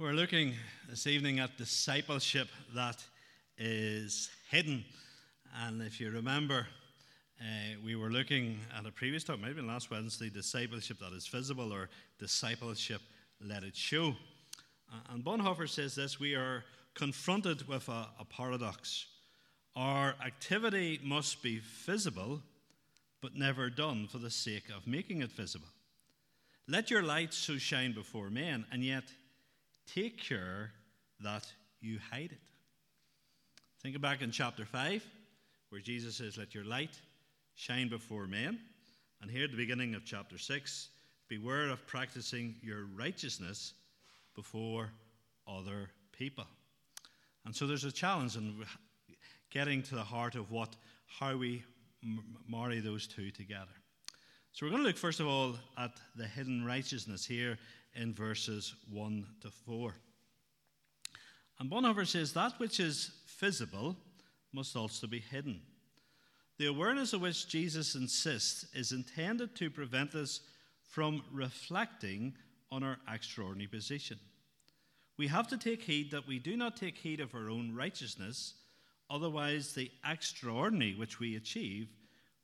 We're looking this evening at discipleship that is hidden. And if you remember, uh, we were looking at a previous talk, maybe last Wednesday, discipleship that is visible or discipleship let it show. And Bonhoeffer says this we are confronted with a, a paradox. Our activity must be visible, but never done for the sake of making it visible. Let your light so shine before men, and yet take care that you hide it. Think back in chapter 5, where Jesus says, Let your light shine before men. And here at the beginning of chapter 6, beware of practicing your righteousness before other people. And so there's a challenge in getting to the heart of what, how we marry those two together. So we're going to look first of all at the hidden righteousness here in verses 1 to 4. And Bonhoeffer says that which is visible must also be hidden. The awareness of which Jesus insists is intended to prevent us from reflecting on our extraordinary position. We have to take heed that we do not take heed of our own righteousness, otherwise, the extraordinary which we achieve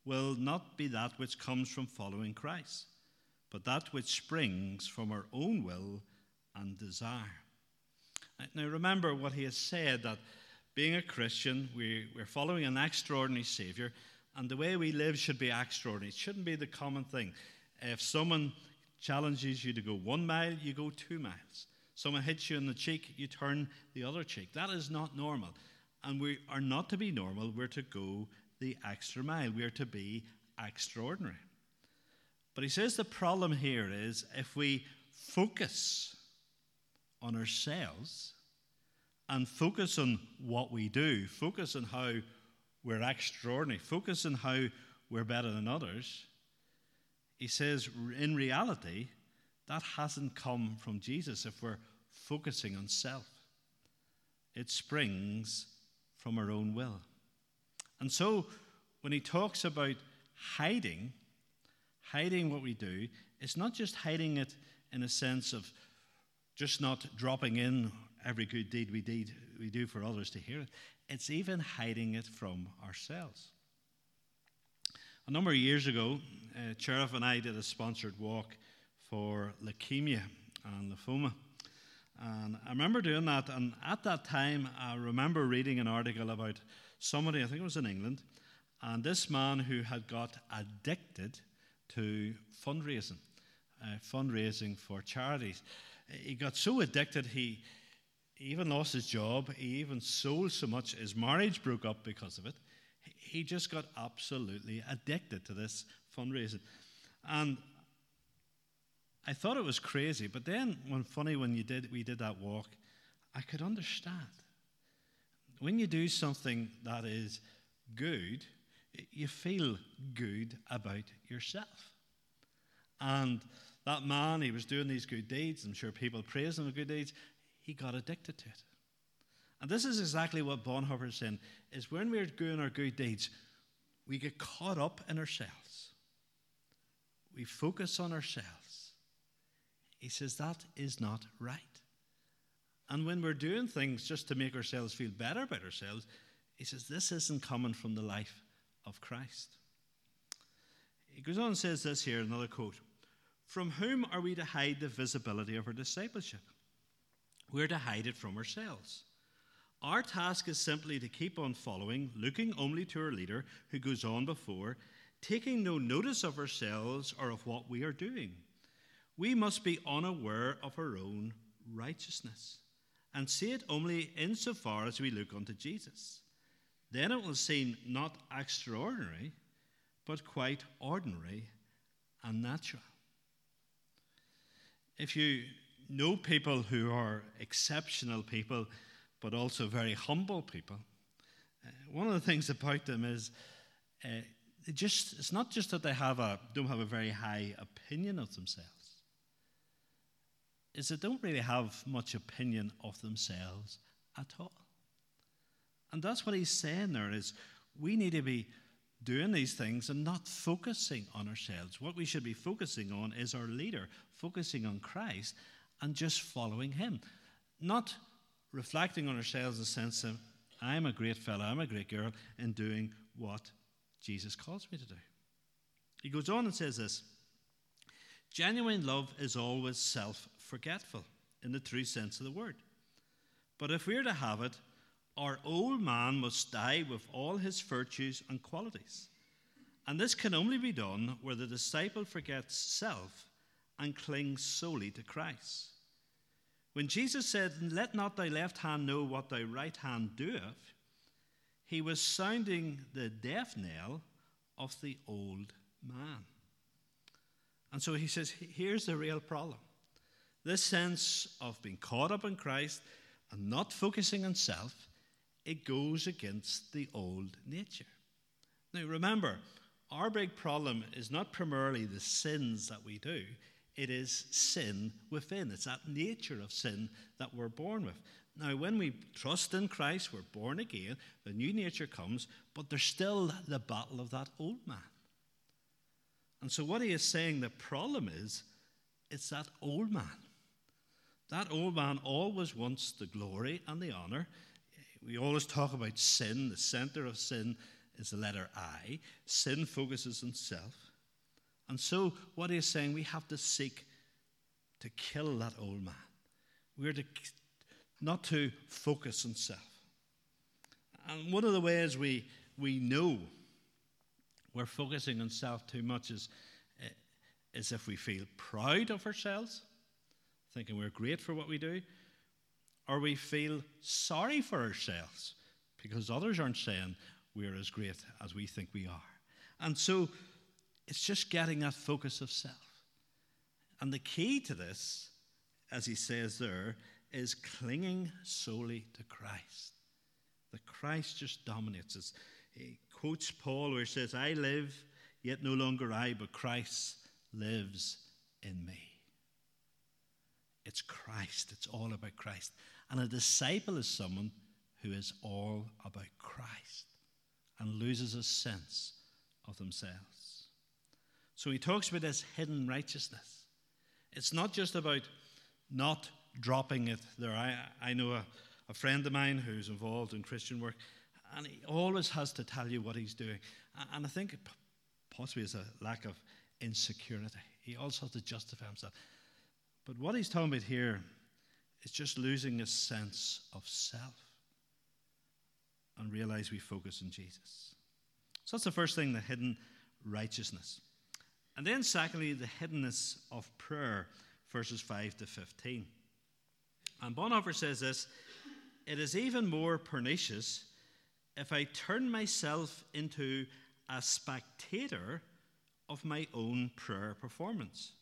will not be that which comes from following Christ but that which springs from our own will and desire. Now, remember what he has said that being a Christian, we, we're following an extraordinary Savior, and the way we live should be extraordinary. It shouldn't be the common thing. If someone challenges you to go one mile, you go two miles. Someone hits you in the cheek, you turn the other cheek. That is not normal. And we are not to be normal, we're to go the extra mile. We are to be extraordinary. But he says the problem here is if we focus on ourselves and focus on what we do, focus on how we're extraordinary, focus on how we're better than others, he says in reality, that hasn't come from Jesus if we're focusing on self. It springs from our own will. And so when he talks about hiding, hiding what we do, it's not just hiding it in a sense of just not dropping in every good deed we, did, we do for others to hear it. It's even hiding it from ourselves. A number of years ago, uh, Sheriff and I did a sponsored walk for leukemia and lymphoma. And I remember doing that, and at that time, I remember reading an article about somebody, I think it was in England, and this man who had got addicted to fundraising, uh, fundraising for charities. He got so addicted, he, even lost his job. He even sold so much, his marriage broke up because of it. He just got absolutely addicted to this fundraising. And I thought it was crazy, but then when funny when you did we did that walk, I could understand. When you do something that is good, you feel good about yourself. And that man, he was doing these good deeds. I'm sure people praised him for good deeds. He got addicted to it. And this is exactly what Bonhoeffer is saying, is when we're doing our good deeds, we get caught up in ourselves. We focus on ourselves. He says that is not right. And when we're doing things just to make ourselves feel better about ourselves, he says this isn't coming from the life of Christ. He goes on and says this here, another quote From whom are we to hide the visibility of our discipleship? We're to hide it from ourselves. Our task is simply to keep on following, looking only to our leader who goes on before, taking no notice of ourselves or of what we are doing. We must be unaware of our own righteousness and see it only insofar as we look unto Jesus then it will seem not extraordinary, but quite ordinary and natural. If you know people who are exceptional people, but also very humble people, uh, one of the things about them is uh, it just, it's not just that they have a, don't have a very high opinion of themselves, is they don't really have much opinion of themselves at all. And that's what he's saying there is we need to be doing these things and not focusing on ourselves. What we should be focusing on is our leader, focusing on Christ and just following him. not reflecting on ourselves in the sense of, I'm a great fellow, I'm a great girl in doing what Jesus calls me to do. He goes on and says this Genuine love is always self forgetful in the true sense of the word. But if we're to have it, our old man must die with all his virtues and qualities. And this can only be done where the disciple forgets self and clings solely to Christ. When Jesus said, Let not thy left hand know what thy right hand doeth, he was sounding the death knell of the old man. And so he says, Here's the real problem. This sense of being caught up in Christ and not focusing on self, it goes against the old nature. Now remember, our big problem is not primarily the sins that we do, it is sin within. It's that nature of sin that we're born with. Now, when we trust in Christ, we're born again, the new nature comes, but there's still the battle of that old man. And so, what he is saying the problem is, it's that old man. That old man always wants the glory and the honor. We always talk about sin. The center of sin is the letter I. Sin focuses on self. And so, what he's saying, we have to seek to kill that old man. We're to not to focus on self. And one of the ways we, we know we're focusing on self too much is, eh, is if we feel proud of ourselves, thinking we're great for what we do, or we feel sorry for ourselves because others aren't saying we're as great as we think we are. And so it's just getting that focus of self. And the key to this, as he says there, is clinging solely to Christ. The Christ just dominates us. He quotes Paul where he says, I live, yet no longer I, but Christ lives in me. It's Christ. It's all about Christ. And a disciple is someone who is all about Christ and loses a sense of themselves. So he talks about this hidden righteousness. It's not just about not dropping it there. I, I know a, a friend of mine who's involved in Christian work, and he always has to tell you what he's doing. And I think possibly it's a lack of insecurity. He also has to justify himself. But what he's talking about here is just losing a sense of self and realize we focus on Jesus. So that's the first thing the hidden righteousness. And then, secondly, the hiddenness of prayer, verses 5 to 15. And Bonhoeffer says this It is even more pernicious if I turn myself into a spectator of my own prayer performance,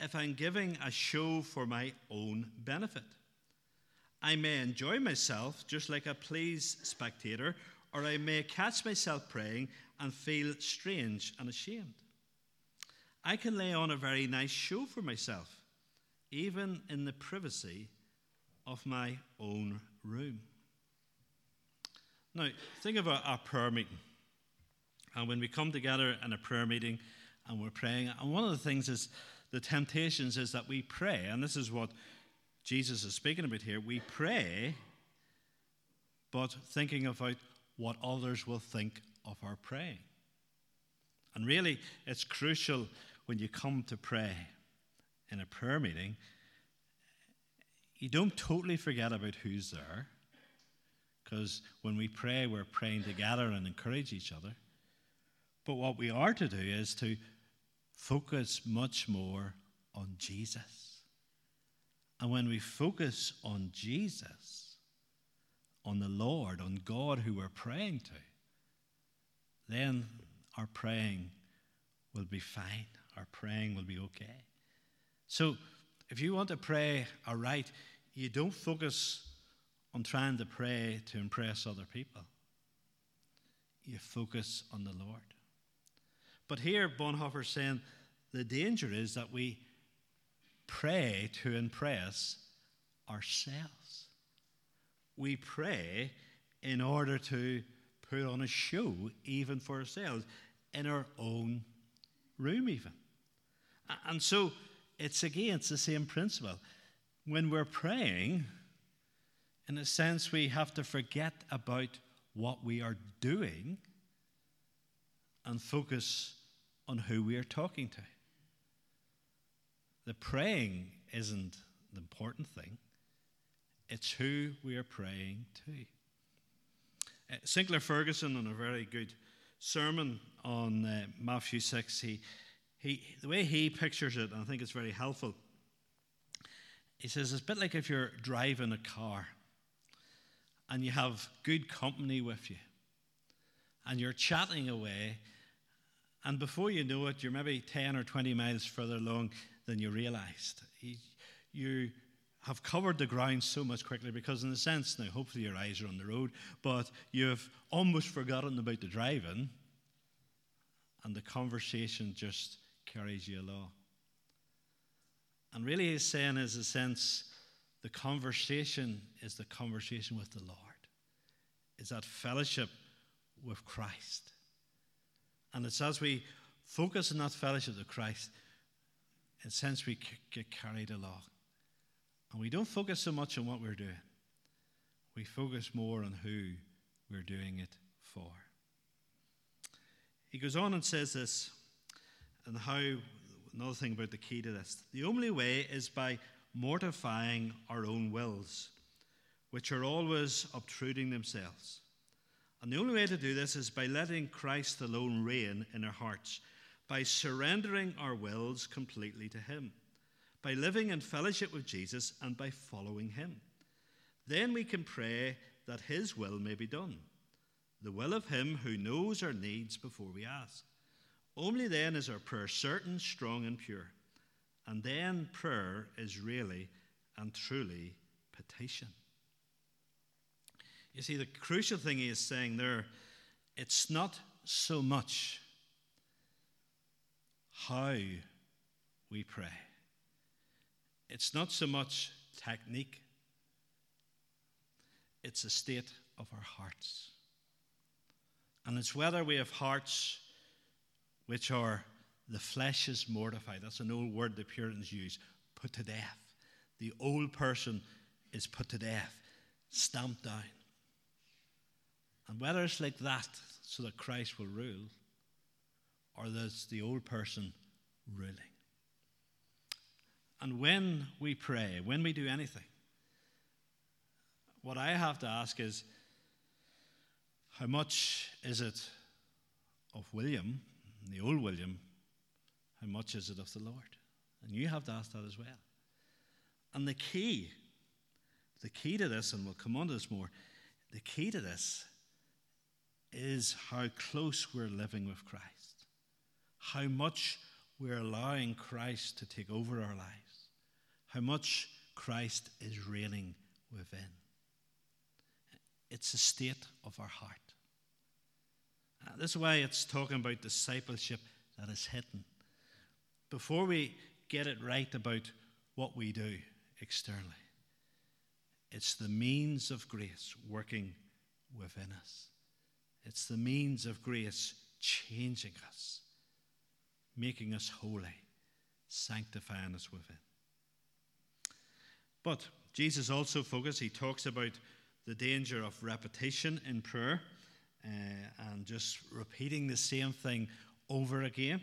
if I'm giving a show for my own benefit. I may enjoy myself just like a pleased spectator, or I may catch myself praying and feel strange and ashamed. I can lay on a very nice show for myself, even in the privacy of my own room. Now, think of a prayer meeting. And when we come together in a prayer meeting and we're praying, and one of the things is the temptations is that we pray, and this is what Jesus is speaking about here. We pray, but thinking about what others will think of our praying. And really, it's crucial when you come to pray in a prayer meeting, you don't totally forget about who's there. Because when we pray, we're praying together and encourage each other. But what we are to do is to focus much more on Jesus. And when we focus on Jesus, on the Lord, on God who we're praying to, then our praying will be fine our praying will be okay. So, if you want to pray aright, you don't focus on trying to pray to impress other people. You focus on the Lord. But here, Bonhoeffer's saying the danger is that we pray to impress ourselves. We pray in order to put on a show, even for ourselves, in our own room, even. And so it's again, it's the same principle. When we're praying, In a sense, we have to forget about what we are doing and focus on who we are talking to. The praying isn't the important thing, it's who we are praying to. Uh, Sinclair Ferguson, in a very good sermon on uh, Matthew 6, he, he, the way he pictures it, and I think it's very helpful, he says it's a bit like if you're driving a car and you have good company with you and you're chatting away, and before you know it, you're maybe 10 or 20 miles further along than you realized. You have covered the ground so much quickly because, in a sense, now hopefully your eyes are on the road, but you've almost forgotten about the driving, and the conversation just carries you along. And really, he's saying, is a sense, the conversation is the conversation with the Lord, is that fellowship with Christ. And it's as we focus on that fellowship with Christ, in a sense, we get carried along. And we don't focus so much on what we're doing, we focus more on who we're doing it for. He goes on and says this, and how another thing about the key to this. The only way is by mortifying our own wills, which are always obtruding themselves. And the only way to do this is by letting Christ alone reign in our hearts, by surrendering our wills completely to Him by living in fellowship with Jesus and by following him. Then we can pray that his will may be done, the will of him who knows our needs before we ask. Only then is our prayer certain, strong, and pure. And then prayer is really and truly petition. You see, the crucial thing he is saying there, it's not so much how we pray it's not so much technique, it's a state of our hearts. And it's whether we have hearts which are the flesh is mortified. That's an old word the Puritans use put to death. The old person is put to death, stamped down. And whether it's like that so that Christ will rule, or there's the old person ruling. And when we pray, when we do anything, what I have to ask is how much is it of William, the old William? How much is it of the Lord? And you have to ask that as well. And the key, the key to this, and we'll come on to this more, the key to this is how close we're living with Christ, how much we're allowing Christ to take over our lives how much Christ is reigning within. It's a state of our heart. Uh, this is why it's talking about discipleship that is hidden. Before we get it right about what we do externally, it's the means of grace working within us. It's the means of grace changing us, making us holy, sanctifying us within. But Jesus also focuses, he talks about the danger of repetition in prayer uh, and just repeating the same thing over again.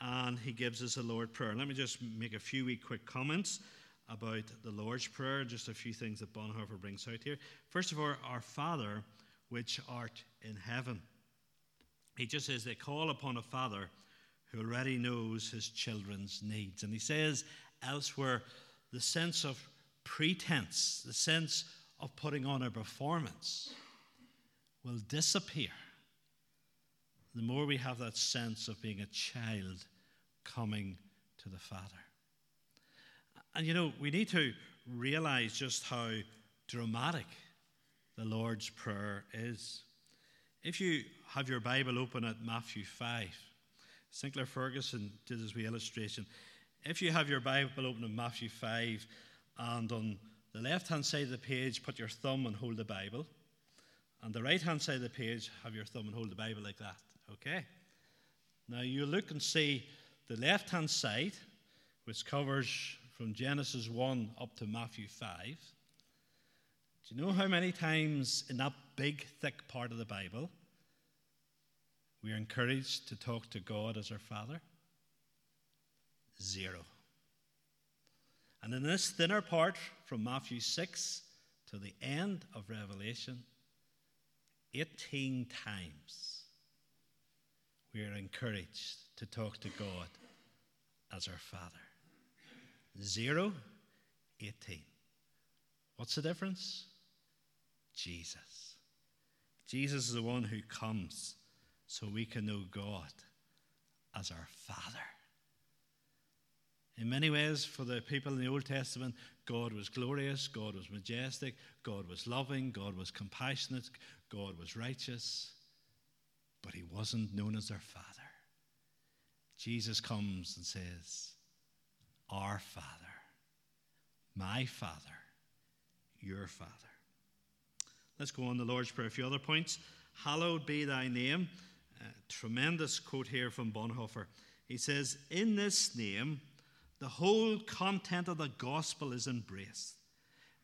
And he gives us a Lord Prayer. Let me just make a few wee quick comments about the Lord's Prayer, just a few things that Bonhoeffer brings out here. First of all, our Father, which art in heaven. He just says they call upon a Father who already knows his children's needs. And he says elsewhere, the sense of pretense, the sense of putting on a performance, will disappear the more we have that sense of being a child coming to the Father. And you know, we need to realize just how dramatic the Lord's Prayer is. If you have your Bible open at Matthew 5, Sinclair Ferguson did this wee illustration. If you have your Bible open at Matthew 5, and on the left hand side of the page, put your thumb and hold the Bible. On the right hand side of the page, have your thumb and hold the Bible like that. Okay? Now you look and see the left hand side, which covers from Genesis 1 up to Matthew 5. Do you know how many times in that big, thick part of the Bible we are encouraged to talk to God as our Father? Zero. And in this thinner part from Matthew 6 to the end of Revelation, 18 times we are encouraged to talk to God as our Father. Zero, 18. What's the difference? Jesus. Jesus is the one who comes so we can know God as our Father. In many ways, for the people in the Old Testament, God was glorious, God was majestic, God was loving, God was compassionate, God was righteous, but he wasn't known as our Father. Jesus comes and says, Our Father, my Father, your Father. Let's go on the Lord's Prayer. A few other points. Hallowed be thy name. Uh, tremendous quote here from Bonhoeffer. He says, In this name, the whole content of the gospel is embraced.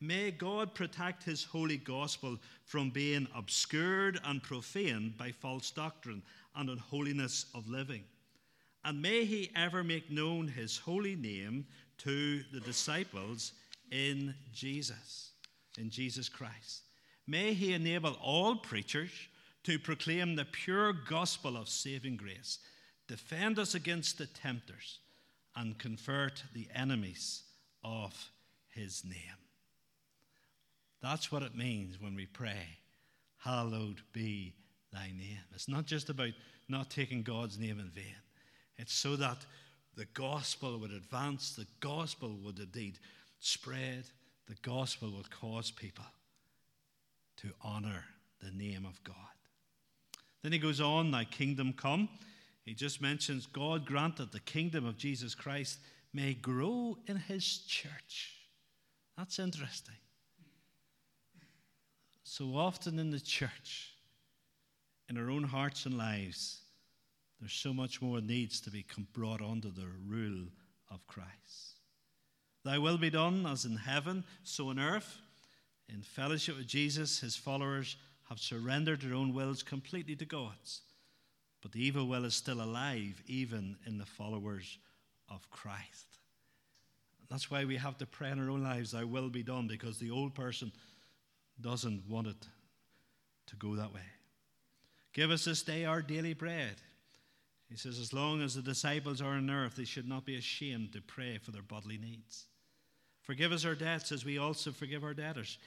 May God protect his holy gospel from being obscured and profaned by false doctrine and unholiness of living. And may he ever make known his holy name to the disciples in Jesus, in Jesus Christ. May he enable all preachers to proclaim the pure gospel of saving grace, defend us against the tempters and convert the enemies of his name. That's what it means when we pray, Hallowed be thy name. It's not just about not taking God's name in vain, it's so that the gospel would advance, the gospel would indeed spread, the gospel would cause people to honor the name of God. Then he goes on, Thy kingdom come. He just mentions God grant that the kingdom of Jesus Christ may grow in his church. That's interesting. So often in the church, in our own hearts and lives, there's so much more needs to be brought under the rule of Christ. Thy will be done as in heaven, so on earth. In fellowship with Jesus, his followers have surrendered their own wills completely to God's. But the evil will is still alive, even in the followers of Christ. That's why we have to pray in our own lives, Thy will be done, because the old person doesn't want it to go that way. Give us this day our daily bread. He says, as long as the disciples are on earth, they should not be ashamed to pray for their bodily needs. Forgive us our debts as we also forgive our debtors.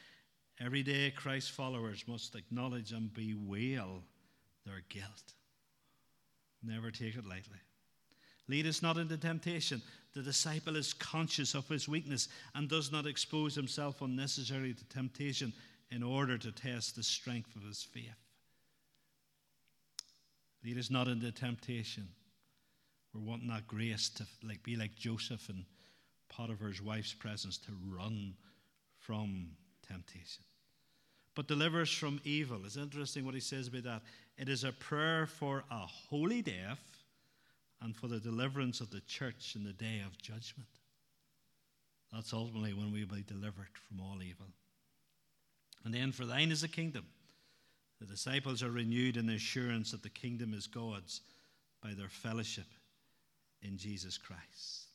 Every day, Christ's followers must acknowledge and bewail their guilt. Never take it lightly. Lead us not into temptation. The disciple is conscious of his weakness and does not expose himself unnecessarily to temptation in order to test the strength of his faith. Lead us not into temptation. We're wanting that grace to like, be like Joseph in Potiphar's wife's presence to run from temptation but deliver us from evil. It's interesting what he says about that. It is a prayer for a holy death and for the deliverance of the church in the day of judgment. That's ultimately when we will be delivered from all evil. And then, for thine is the kingdom. The disciples are renewed in the assurance that the kingdom is God's by their fellowship in Jesus Christ.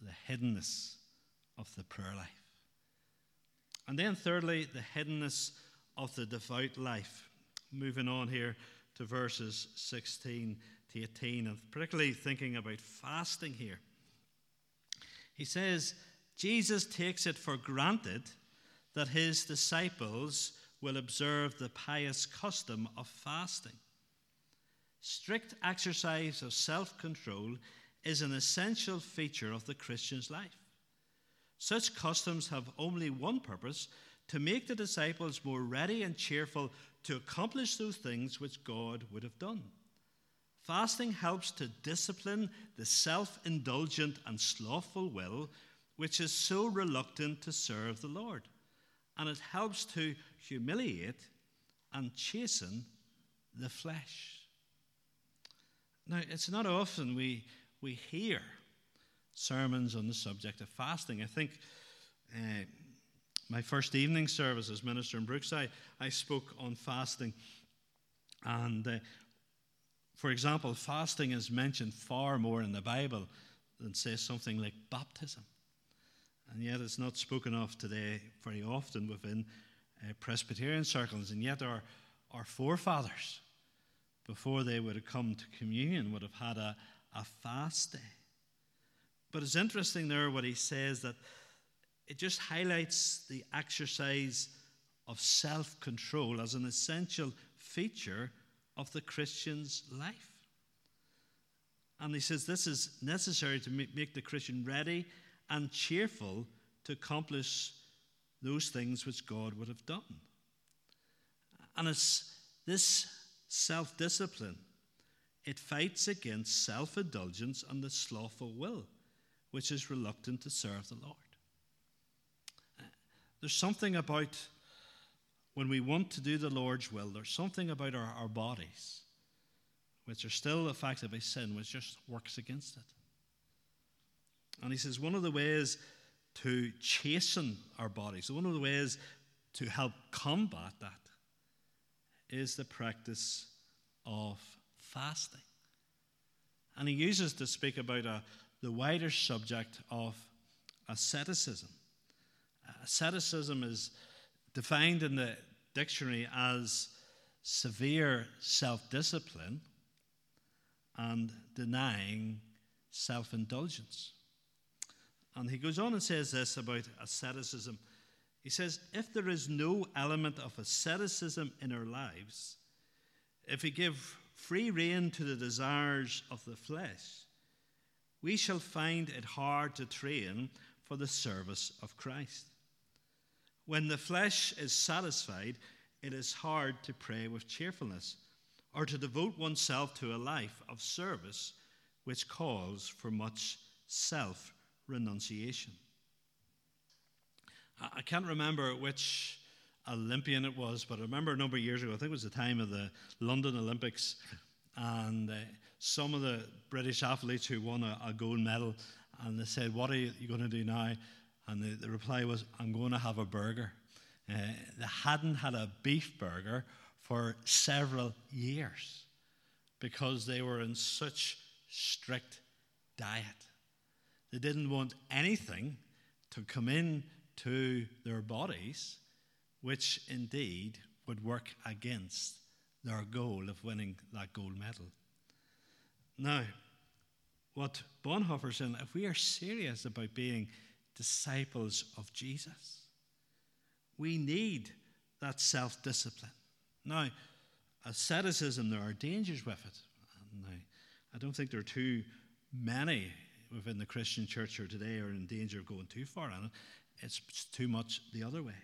The hiddenness of the prayer life. And then, thirdly, the hiddenness of the devout life. Moving on here to verses 16 to 18, and particularly thinking about fasting here. He says, Jesus takes it for granted that his disciples will observe the pious custom of fasting. Strict exercise of self control is an essential feature of the Christian's life. Such customs have only one purpose to make the disciples more ready and cheerful to accomplish those things which God would have done. Fasting helps to discipline the self indulgent and slothful will which is so reluctant to serve the Lord. And it helps to humiliate and chasten the flesh. Now, it's not often we, we hear sermons on the subject of fasting. I think uh, my first evening service as minister in Brookside, I spoke on fasting. And uh, for example, fasting is mentioned far more in the Bible than, say, something like baptism. And yet it's not spoken of today very often within uh, Presbyterian circles. And yet our, our forefathers, before they would have come to communion, would have had a, a fast day. But it's interesting there what he says that it just highlights the exercise of self control as an essential feature of the Christian's life. And he says this is necessary to make the Christian ready and cheerful to accomplish those things which God would have done. And it's this self discipline, it fights against self indulgence and the slothful will, which is reluctant to serve the Lord. Uh, there's something about when we want to do the Lord's will, there's something about our, our bodies which are still affected by sin, which just works against it. And he says one of the ways to chasten our bodies, one of the ways to help combat that, is the practice of fasting. And he uses to speak about a, the wider subject of asceticism. Uh, asceticism is defined in the dictionary as severe self discipline and denying self indulgence. And he goes on and says this about asceticism. He says, if there is no element of asceticism in our lives, if we give free rein to the desires of the flesh, we shall find it hard to train for the service of Christ. When the flesh is satisfied, it is hard to pray with cheerfulness or to devote oneself to a life of service which calls for much self renunciation. I can't remember which Olympian it was, but I remember a number of years ago, I think it was the time of the London Olympics, and uh, some of the British athletes who won a, a, gold medal, and they said, What are you, going to do now? And the, the reply was, I'm going to have a burger. Uh, they hadn't had a beef burger for several years because they were in such strict diet. They didn't want anything to come in to their bodies, which indeed would work against their goal of winning that gold medal. Now, what Bonhoeffer's saying, if we are serious about being disciples of Jesus. We need that self discipline. Now, asceticism, there are dangers with it. Now, I don't think there are too many within the Christian church here today are in danger of going too far on it. It's too much the other way.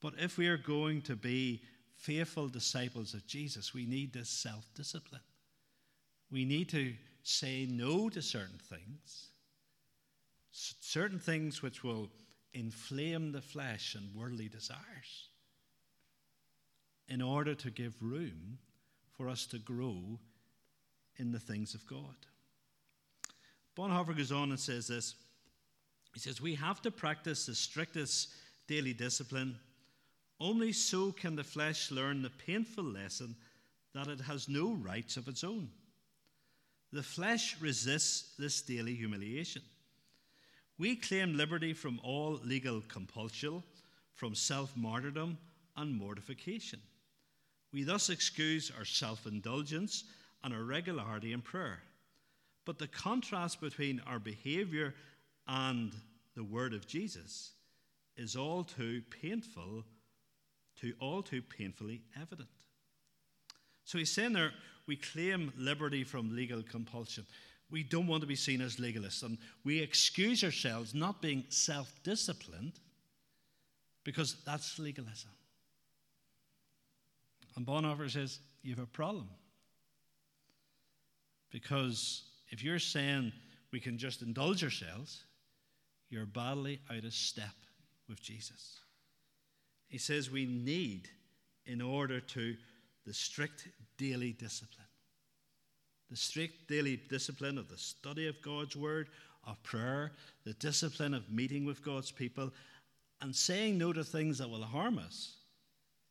But if we are going to be faithful disciples of Jesus, we need this self discipline. We need to say no to certain things certain things which will inflame the flesh and worldly desires in order to give room for us to grow in the things of God. Bonhoeffer goes on and says this. He says, We have to practice the strictest daily discipline. Only so can the flesh learn the painful lesson that it has no rights of its own. The flesh resists this daily humiliation. We claim liberty from all legal compulsion, from self martyrdom and mortification. We thus excuse our self indulgence and our regularity in prayer. But the contrast between our behavior and the word of Jesus is all too painful, to all too painfully evident. So he's saying there, we claim liberty from legal compulsion. We don't want to be seen as legalists, and we excuse ourselves not being self disciplined because that's legalism. And Bonhoeffer says, You have a problem. Because if you're saying we can just indulge ourselves, you're badly out of step with Jesus. He says we need, in order to, the strict daily discipline the strict daily discipline of the study of God's word, of prayer, the discipline of meeting with God's people, and saying no to things that will harm us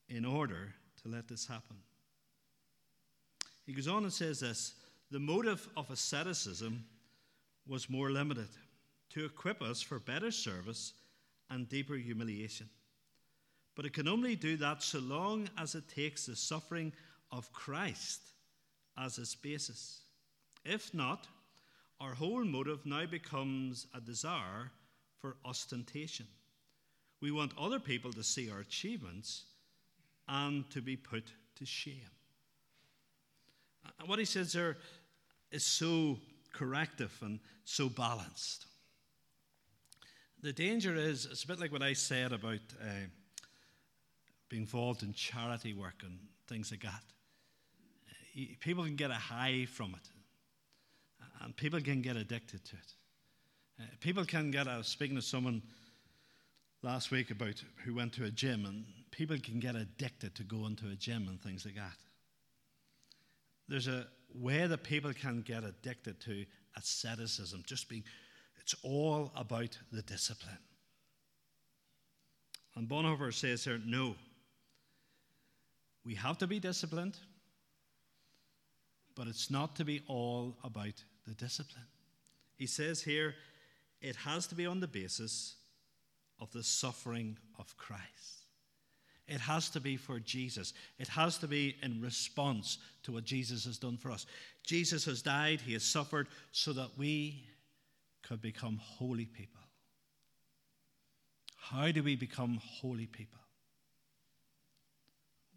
in order to let this happen. He goes on and says this the motive of asceticism was more limited to equip us for better service and deeper humiliation. But it can only do that so long as it takes the suffering of Christ as its basis. If not, our whole motive now becomes a desire for ostentation. We want other people to see our achievements and to be put to shame. And what he says there is so corrective and so balanced. The danger is, it's a bit like what I said about uh, being involved in charity work and things like that. People can get a high from it, and people can get addicted to it. Uh, people can get, I was speaking to someone last week about who went to a gym, and people can get addicted to going to a gym and things like that. There's a way that people can get addicted to asceticism, just being, it's all about the discipline. And Bonhoeffer says here, no. We have to be disciplined, but it's not to be all about the discipline. He says here, it has to be on the basis of the suffering of Christ. It has to be for Jesus. It has to be in response to what Jesus has done for us. Jesus has died, He has suffered so that we could become holy people. How do we become holy people?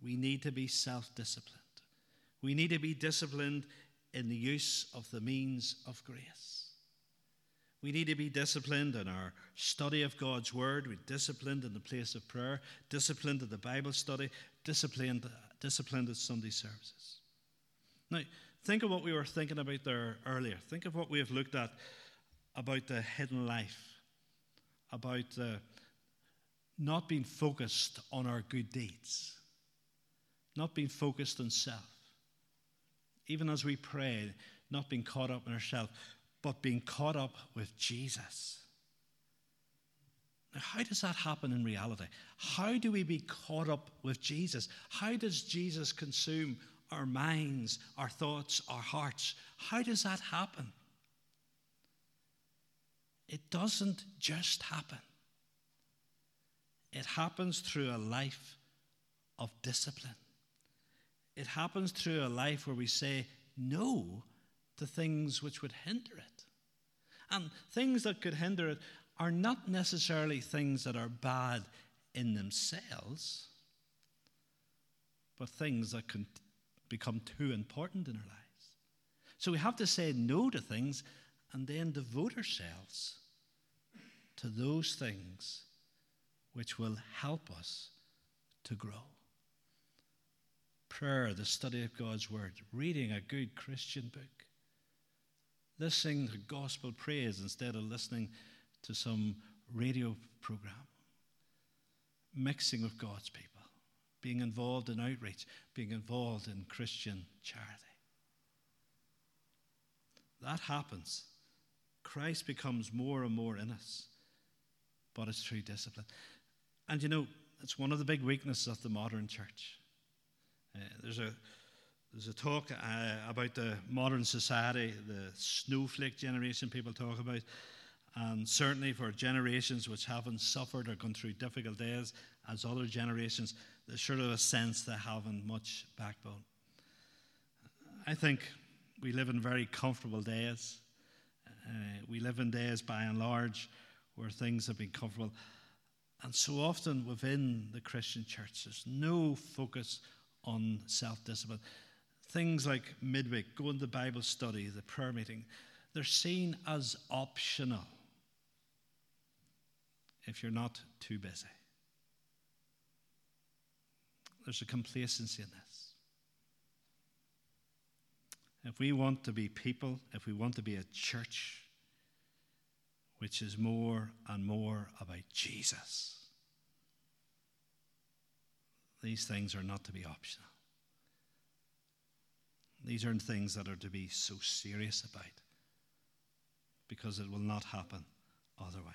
We need to be self disciplined. We need to be disciplined in the use of the means of grace. We need to be disciplined in our study of God's Word. We're disciplined in the place of prayer, disciplined in the Bible study, disciplined, disciplined at Sunday services. Now, think of what we were thinking about there earlier. Think of what we have looked at about the hidden life, about the not being focused on our good deeds, not being focused on self. Even as we pray, not being caught up in ourselves, but being caught up with Jesus. Now, how does that happen in reality? How do we be caught up with Jesus? How does Jesus consume our minds, our thoughts, our hearts? How does that happen? It doesn't just happen, it happens through a life of discipline. It happens through a life where we say no to things which would hinder it. And things that could hinder it are not necessarily things that are bad in themselves, but things that can become too important in our lives. So we have to say no to things and then devote ourselves to those things which will help us to grow. Prayer, the study of God's Word, reading a good Christian book, listening to gospel praise instead of listening to some radio program, mixing with God's people, being involved in outreach, being involved in Christian charity. That happens. Christ becomes more and more in us, but it's through discipline. And you know, it's one of the big weaknesses of the modern church. Uh, there's a there's a talk uh, about the modern society, the snowflake generation people talk about, and certainly for generations which haven't suffered or gone through difficult days as other generations, there's sort of a sense they haven't much backbone. I think we live in very comfortable days. Uh, we live in days by and large where things have been comfortable. And so often within the Christian church, there's no focus on self discipline. Things like midweek, going to Bible study, the prayer meeting, they're seen as optional if you're not too busy. There's a complacency in this. If we want to be people, if we want to be a church which is more and more about Jesus, these things are not to be optional. These are things that are to be so serious about because it will not happen otherwise.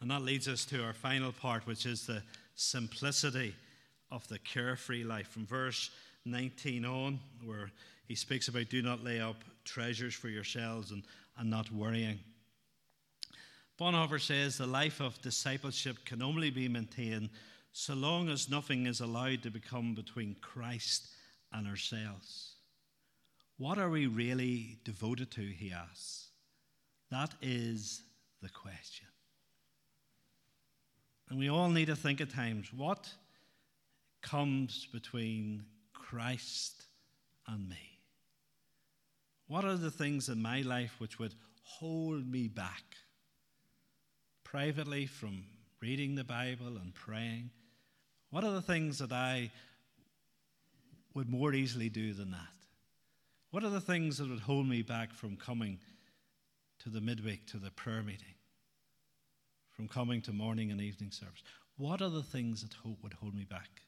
And that leads us to our final part, which is the simplicity of the carefree life. From verse 19 on, where he speaks about do not lay up treasures for yourselves and, and not worrying. Bonhoeffer says the life of discipleship can only be maintained so long as nothing is allowed to become between Christ and ourselves. What are we really devoted to, he asks. That is the question. And we all need to think at times what comes between Christ and me? What are the things in my life which would hold me back privately from reading the Bible and praying? What are the things that I would more easily do than that? What are the things that would hold me back from coming to the midweek, to the prayer meeting, from coming to morning and evening service? What are the things that hope would hold me back?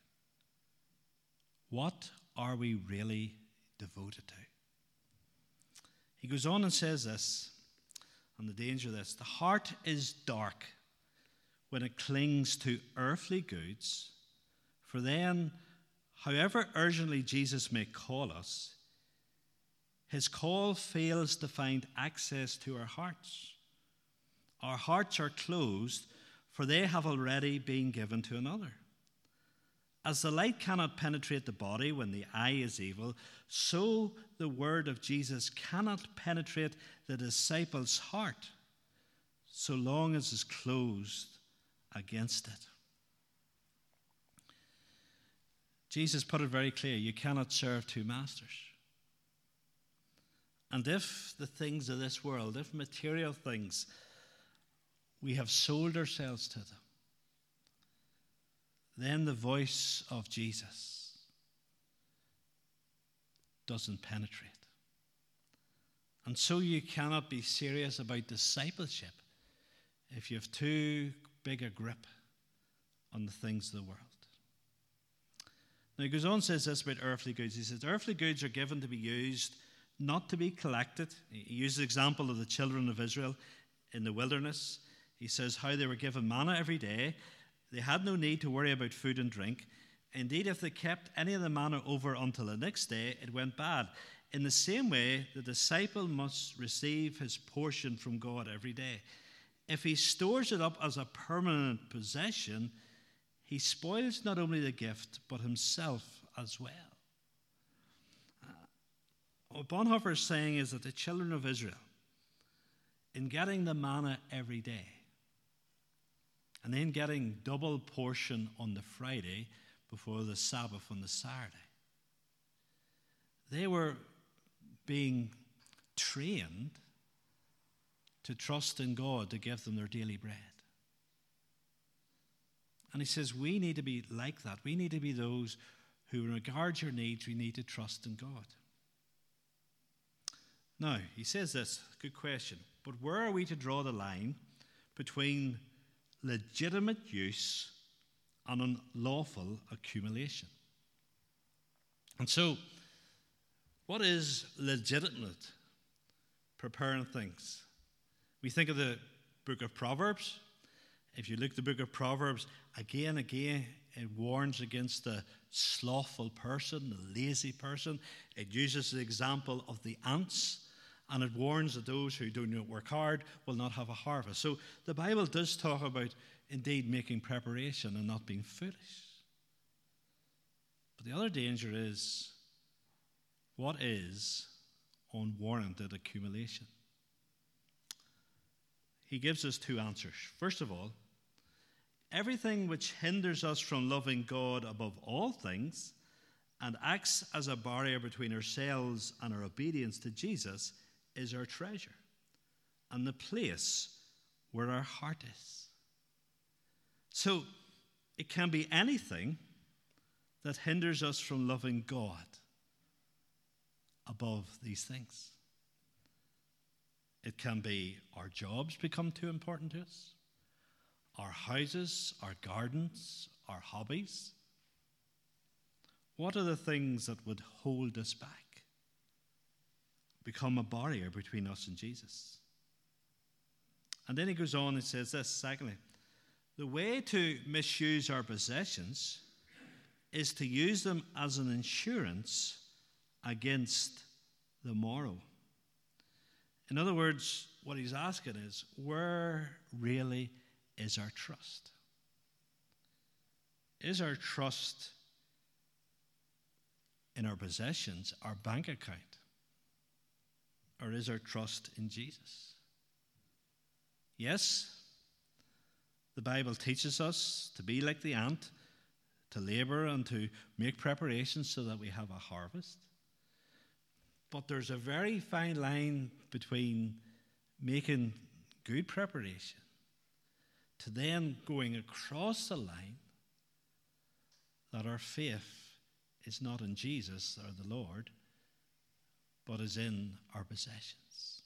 What are we really devoted to? He goes on and says this, and the danger of this the heart is dark when it clings to earthly goods, for then, however urgently Jesus may call us, his call fails to find access to our hearts. Our hearts are closed, for they have already been given to another. As the light cannot penetrate the body when the eye is evil, so the word of Jesus cannot penetrate the disciples' heart so long as it's closed against it. Jesus put it very clear you cannot serve two masters. And if the things of this world, if material things, we have sold ourselves to them, then the voice of Jesus doesn't penetrate. And so you cannot be serious about discipleship if you have too big a grip on the things of the world. Now he goes on says this about earthly goods. He says, Earthly goods are given to be used, not to be collected. He uses the example of the children of Israel in the wilderness. He says how they were given manna every day they had no need to worry about food and drink. Indeed, if they kept any of the manna over until the next day, it went bad. In the same way, the disciple must receive his portion from God every day. If he stores it up as a permanent possession, he spoils not only the gift, but himself as well. Uh, what Bonhoeffer is saying is that the children of Israel, in getting the manna every day, and then getting double portion on the Friday before the Sabbath on the Saturday. They were being trained to trust in God to give them their daily bread. And he says, We need to be like that. We need to be those who regard your needs, we need to trust in God. Now, he says this good question, but where are we to draw the line between legitimate use and unlawful accumulation. And so, what is legitimate preparing things? We think of the book of Proverbs. If you look at the book of Proverbs, again and again, it warns against the slothful person, the lazy person. It uses the example of the ants and it warns that those who do not work hard will not have a harvest. So the Bible does talk about indeed making preparation and not being foolish. But the other danger is what is unwarranted accumulation? He gives us two answers. First of all, everything which hinders us from loving God above all things and acts as a barrier between ourselves and our obedience to Jesus is our treasure and the place where our heart is. So it can be anything that hinders us from loving God above these things. It can be our jobs become too important to us, our houses, our gardens, our hobbies. What are the things that would hold us back? become a barrier between us and Jesus. And then he goes on and says this, secondly, The way to misuse our possessions is to use them as an insurance against the morrow. In other words, what he's asking is where really is our trust? Is our trust in our possessions, our bank account? Or is our trust in Jesus? Yes, the Bible teaches us to be like the ant, to labor and to make preparations so that we have a harvest. But there's a very fine line between making good preparation to then going across the line that our faith is not in Jesus or the Lord, but is in our possessions.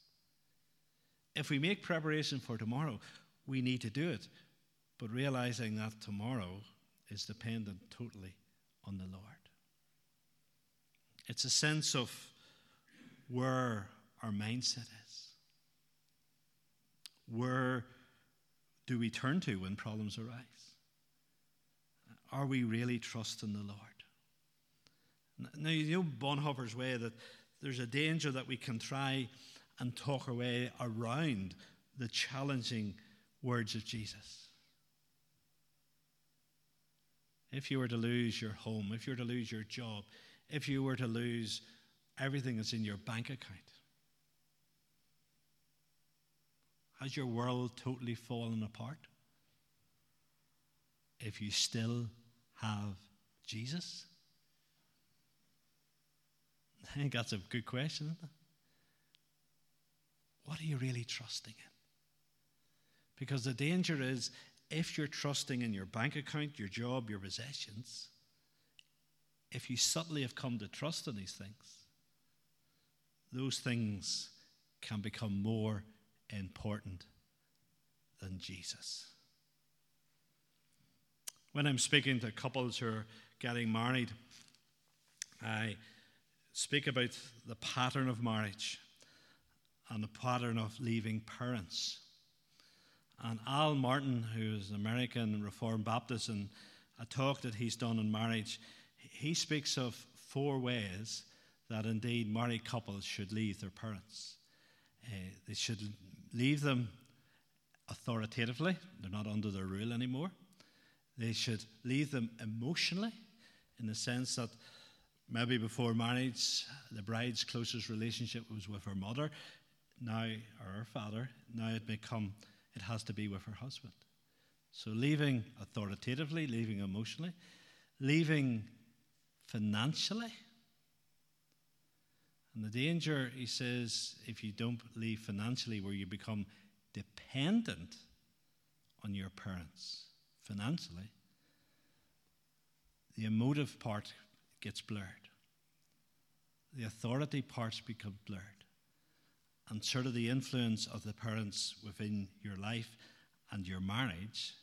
If we make preparation for tomorrow, we need to do it, but realizing that tomorrow is dependent totally on the Lord. It's a sense of where our mindset is. Where do we turn to when problems arise? Are we really trusting the Lord? Now, you know Bonhoeffer's way that there's a danger that we can try and talk our way around the challenging words of Jesus. If you were to lose your home, if you were to lose your job, if you were to lose everything that's in your bank account, has your world totally fallen apart? If you still have Jesus? I think that's a good question, What are you really trusting in? Because the danger is if you're trusting in your bank account, your job, your possessions, if you subtly have come to trust in these things, those things can become more important than Jesus. When I'm speaking to couples who are getting married, I speak about the pattern of marriage and the pattern of leaving parents. And Al Martin, who is an American Reformed Baptist, and a talk that he's done on marriage, he speaks of four ways that indeed married couples should leave their parents. Uh, they should leave them authoritatively, they're not under their rule anymore. They should leave them emotionally, in the sense that Maybe before marriage, the bride's closest relationship was with her mother, now, or her father. Now it may come, it has to be with her husband. So leaving authoritatively, leaving emotionally, leaving financially. And the danger, he says, if you don't leave financially, where you become dependent on your parents financially, the emotive part gets blurred. The authority parts become blurred. And sort of the influence of the parents within your life and your marriage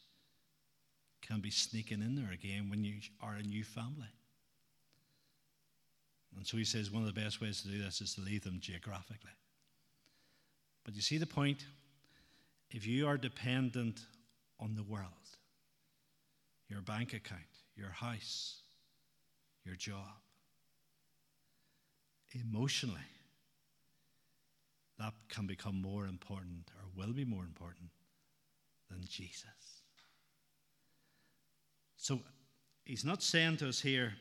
can be sneaking in there again when you are a new family. And so he says one of the best ways to do this is to leave them geographically. But you see the point? If you are dependent on the world, your bank account, your house, your job. Emotionally, that can become more important or will be more important than Jesus. So he's not saying to us here,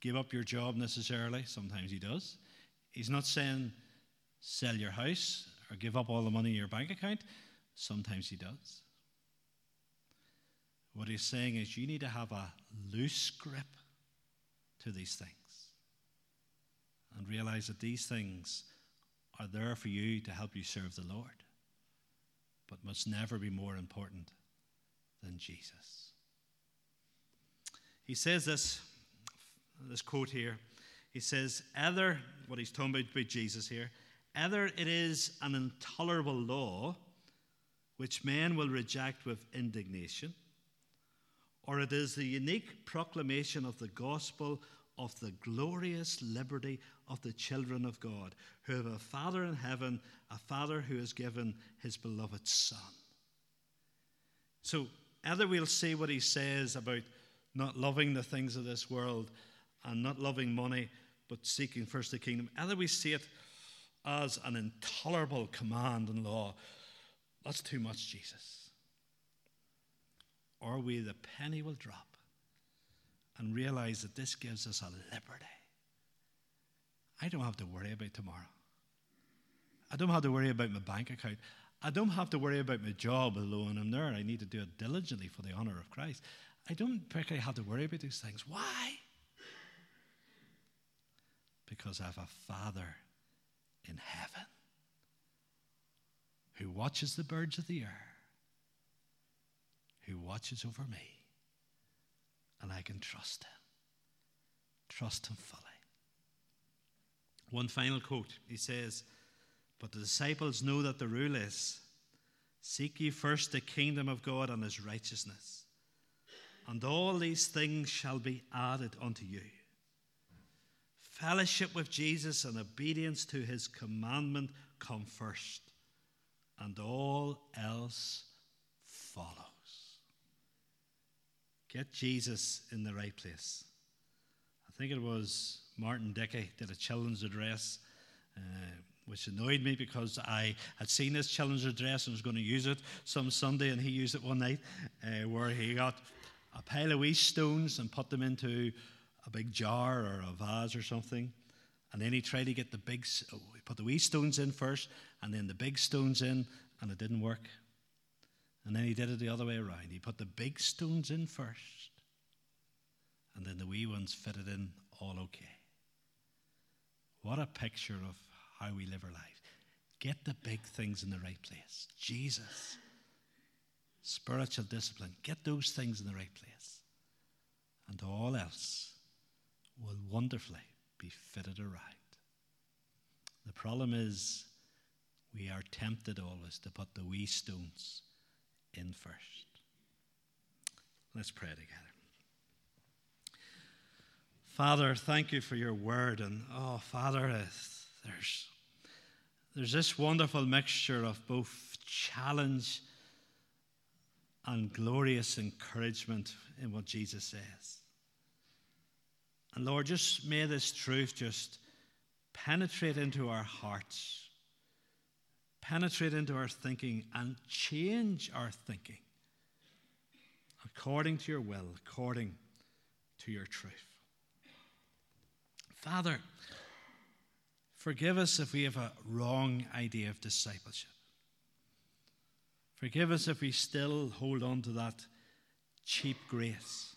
give up your job necessarily. Sometimes he does. He's not saying, sell your house or give up all the money in your bank account. Sometimes he does. What he's saying is you need to have a loose grip to these things and realize that these things are there for you to help you serve the Lord, but must never be more important than Jesus. He says this, this quote here. He says, either, what he's talking about, Jesus here, either it is an intolerable law which men will reject with indignation or it is the unique proclamation of the gospel of the glorious liberty of the children of God, who have a Father in heaven, a Father who has given his beloved Son. So either we'll see what he says about not loving the things of this world and not loving money, but seeking first the kingdom. Either we see it as an intolerable command and law. That's too much, Jesus. Or we, the penny will drop and realize that this gives us a liberty. I don't have to worry about tomorrow. I don't have to worry about my bank account. I don't have to worry about my job, although when I'm there, I need to do it diligently for the honor of Christ. I don't particularly have to worry about these things. Why? Because I have a Father in heaven who watches the birds of the air, who watches over me, and I can trust him. Trust him fully. One final quote he says, But the disciples know that the rule is seek ye first the kingdom of God and his righteousness, and all these things shall be added unto you. Fellowship with Jesus and obedience to his commandment come first, and all else follows. Get Jesus in the right place. I think it was Martin Dickey did a children's address, uh, which annoyed me because I had seen this children's address and was going to use it some Sunday, and he used it one night uh, where he got a pile of wee stones and put them into a big jar or a vase or something. And then he tried to get the big, oh, he put the wee stones in first and then the big stones in, and it didn't work. And then he did it the other way around. He put the big stones in first, and then the wee ones fitted in all okay. What a picture of how we live our life. Get the big things in the right place. Jesus, spiritual discipline, get those things in the right place. And all else will wonderfully be fitted aright. The problem is we are tempted always to put the wee stones in first. Let's pray together. Father, thank you for your word. And oh, Father, uh, there's, there's this wonderful mixture of both challenge and glorious encouragement in what Jesus says. And Lord, just may this truth just penetrate into our hearts, penetrate into our thinking, and change our thinking according to your will, according to your truth. Father, forgive us if we have a wrong idea of discipleship. Forgive us if we still hold on to that cheap grace.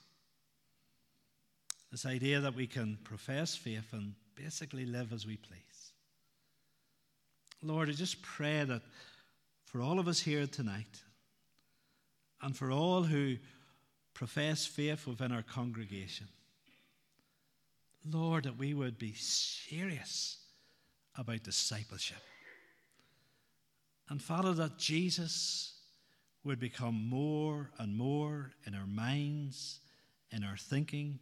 This idea that we can profess faith and basically live as we please. Lord, I just pray that for all of us here tonight, and for all who profess faith within our congregation, Lord, that we would be serious about discipleship. And Father, that Jesus would become more and more in our minds, in our thinking,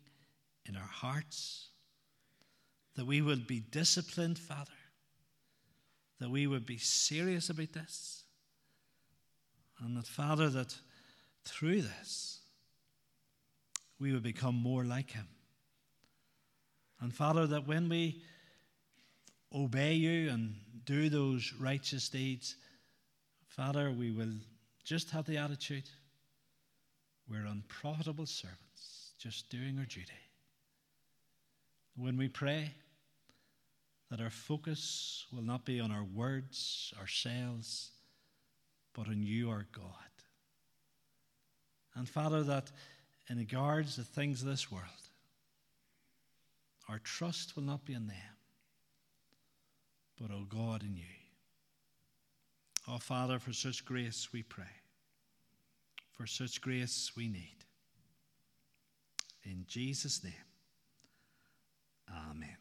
in our hearts, that we would be disciplined, Father, that we would be serious about this, and that, Father, that through this, we would become more like Him. And, Father, that when we obey you and do those righteous deeds, Father, we will just have the attitude we're unprofitable servants, just doing our duty when we pray, that our focus will not be on our words, ourselves, but on you, our God. And Father, that in regards to things of this world, our trust will not be in them, but, O oh God, in you. Oh, Father, for such grace we pray. For such grace we need. In Jesus' name. Amen.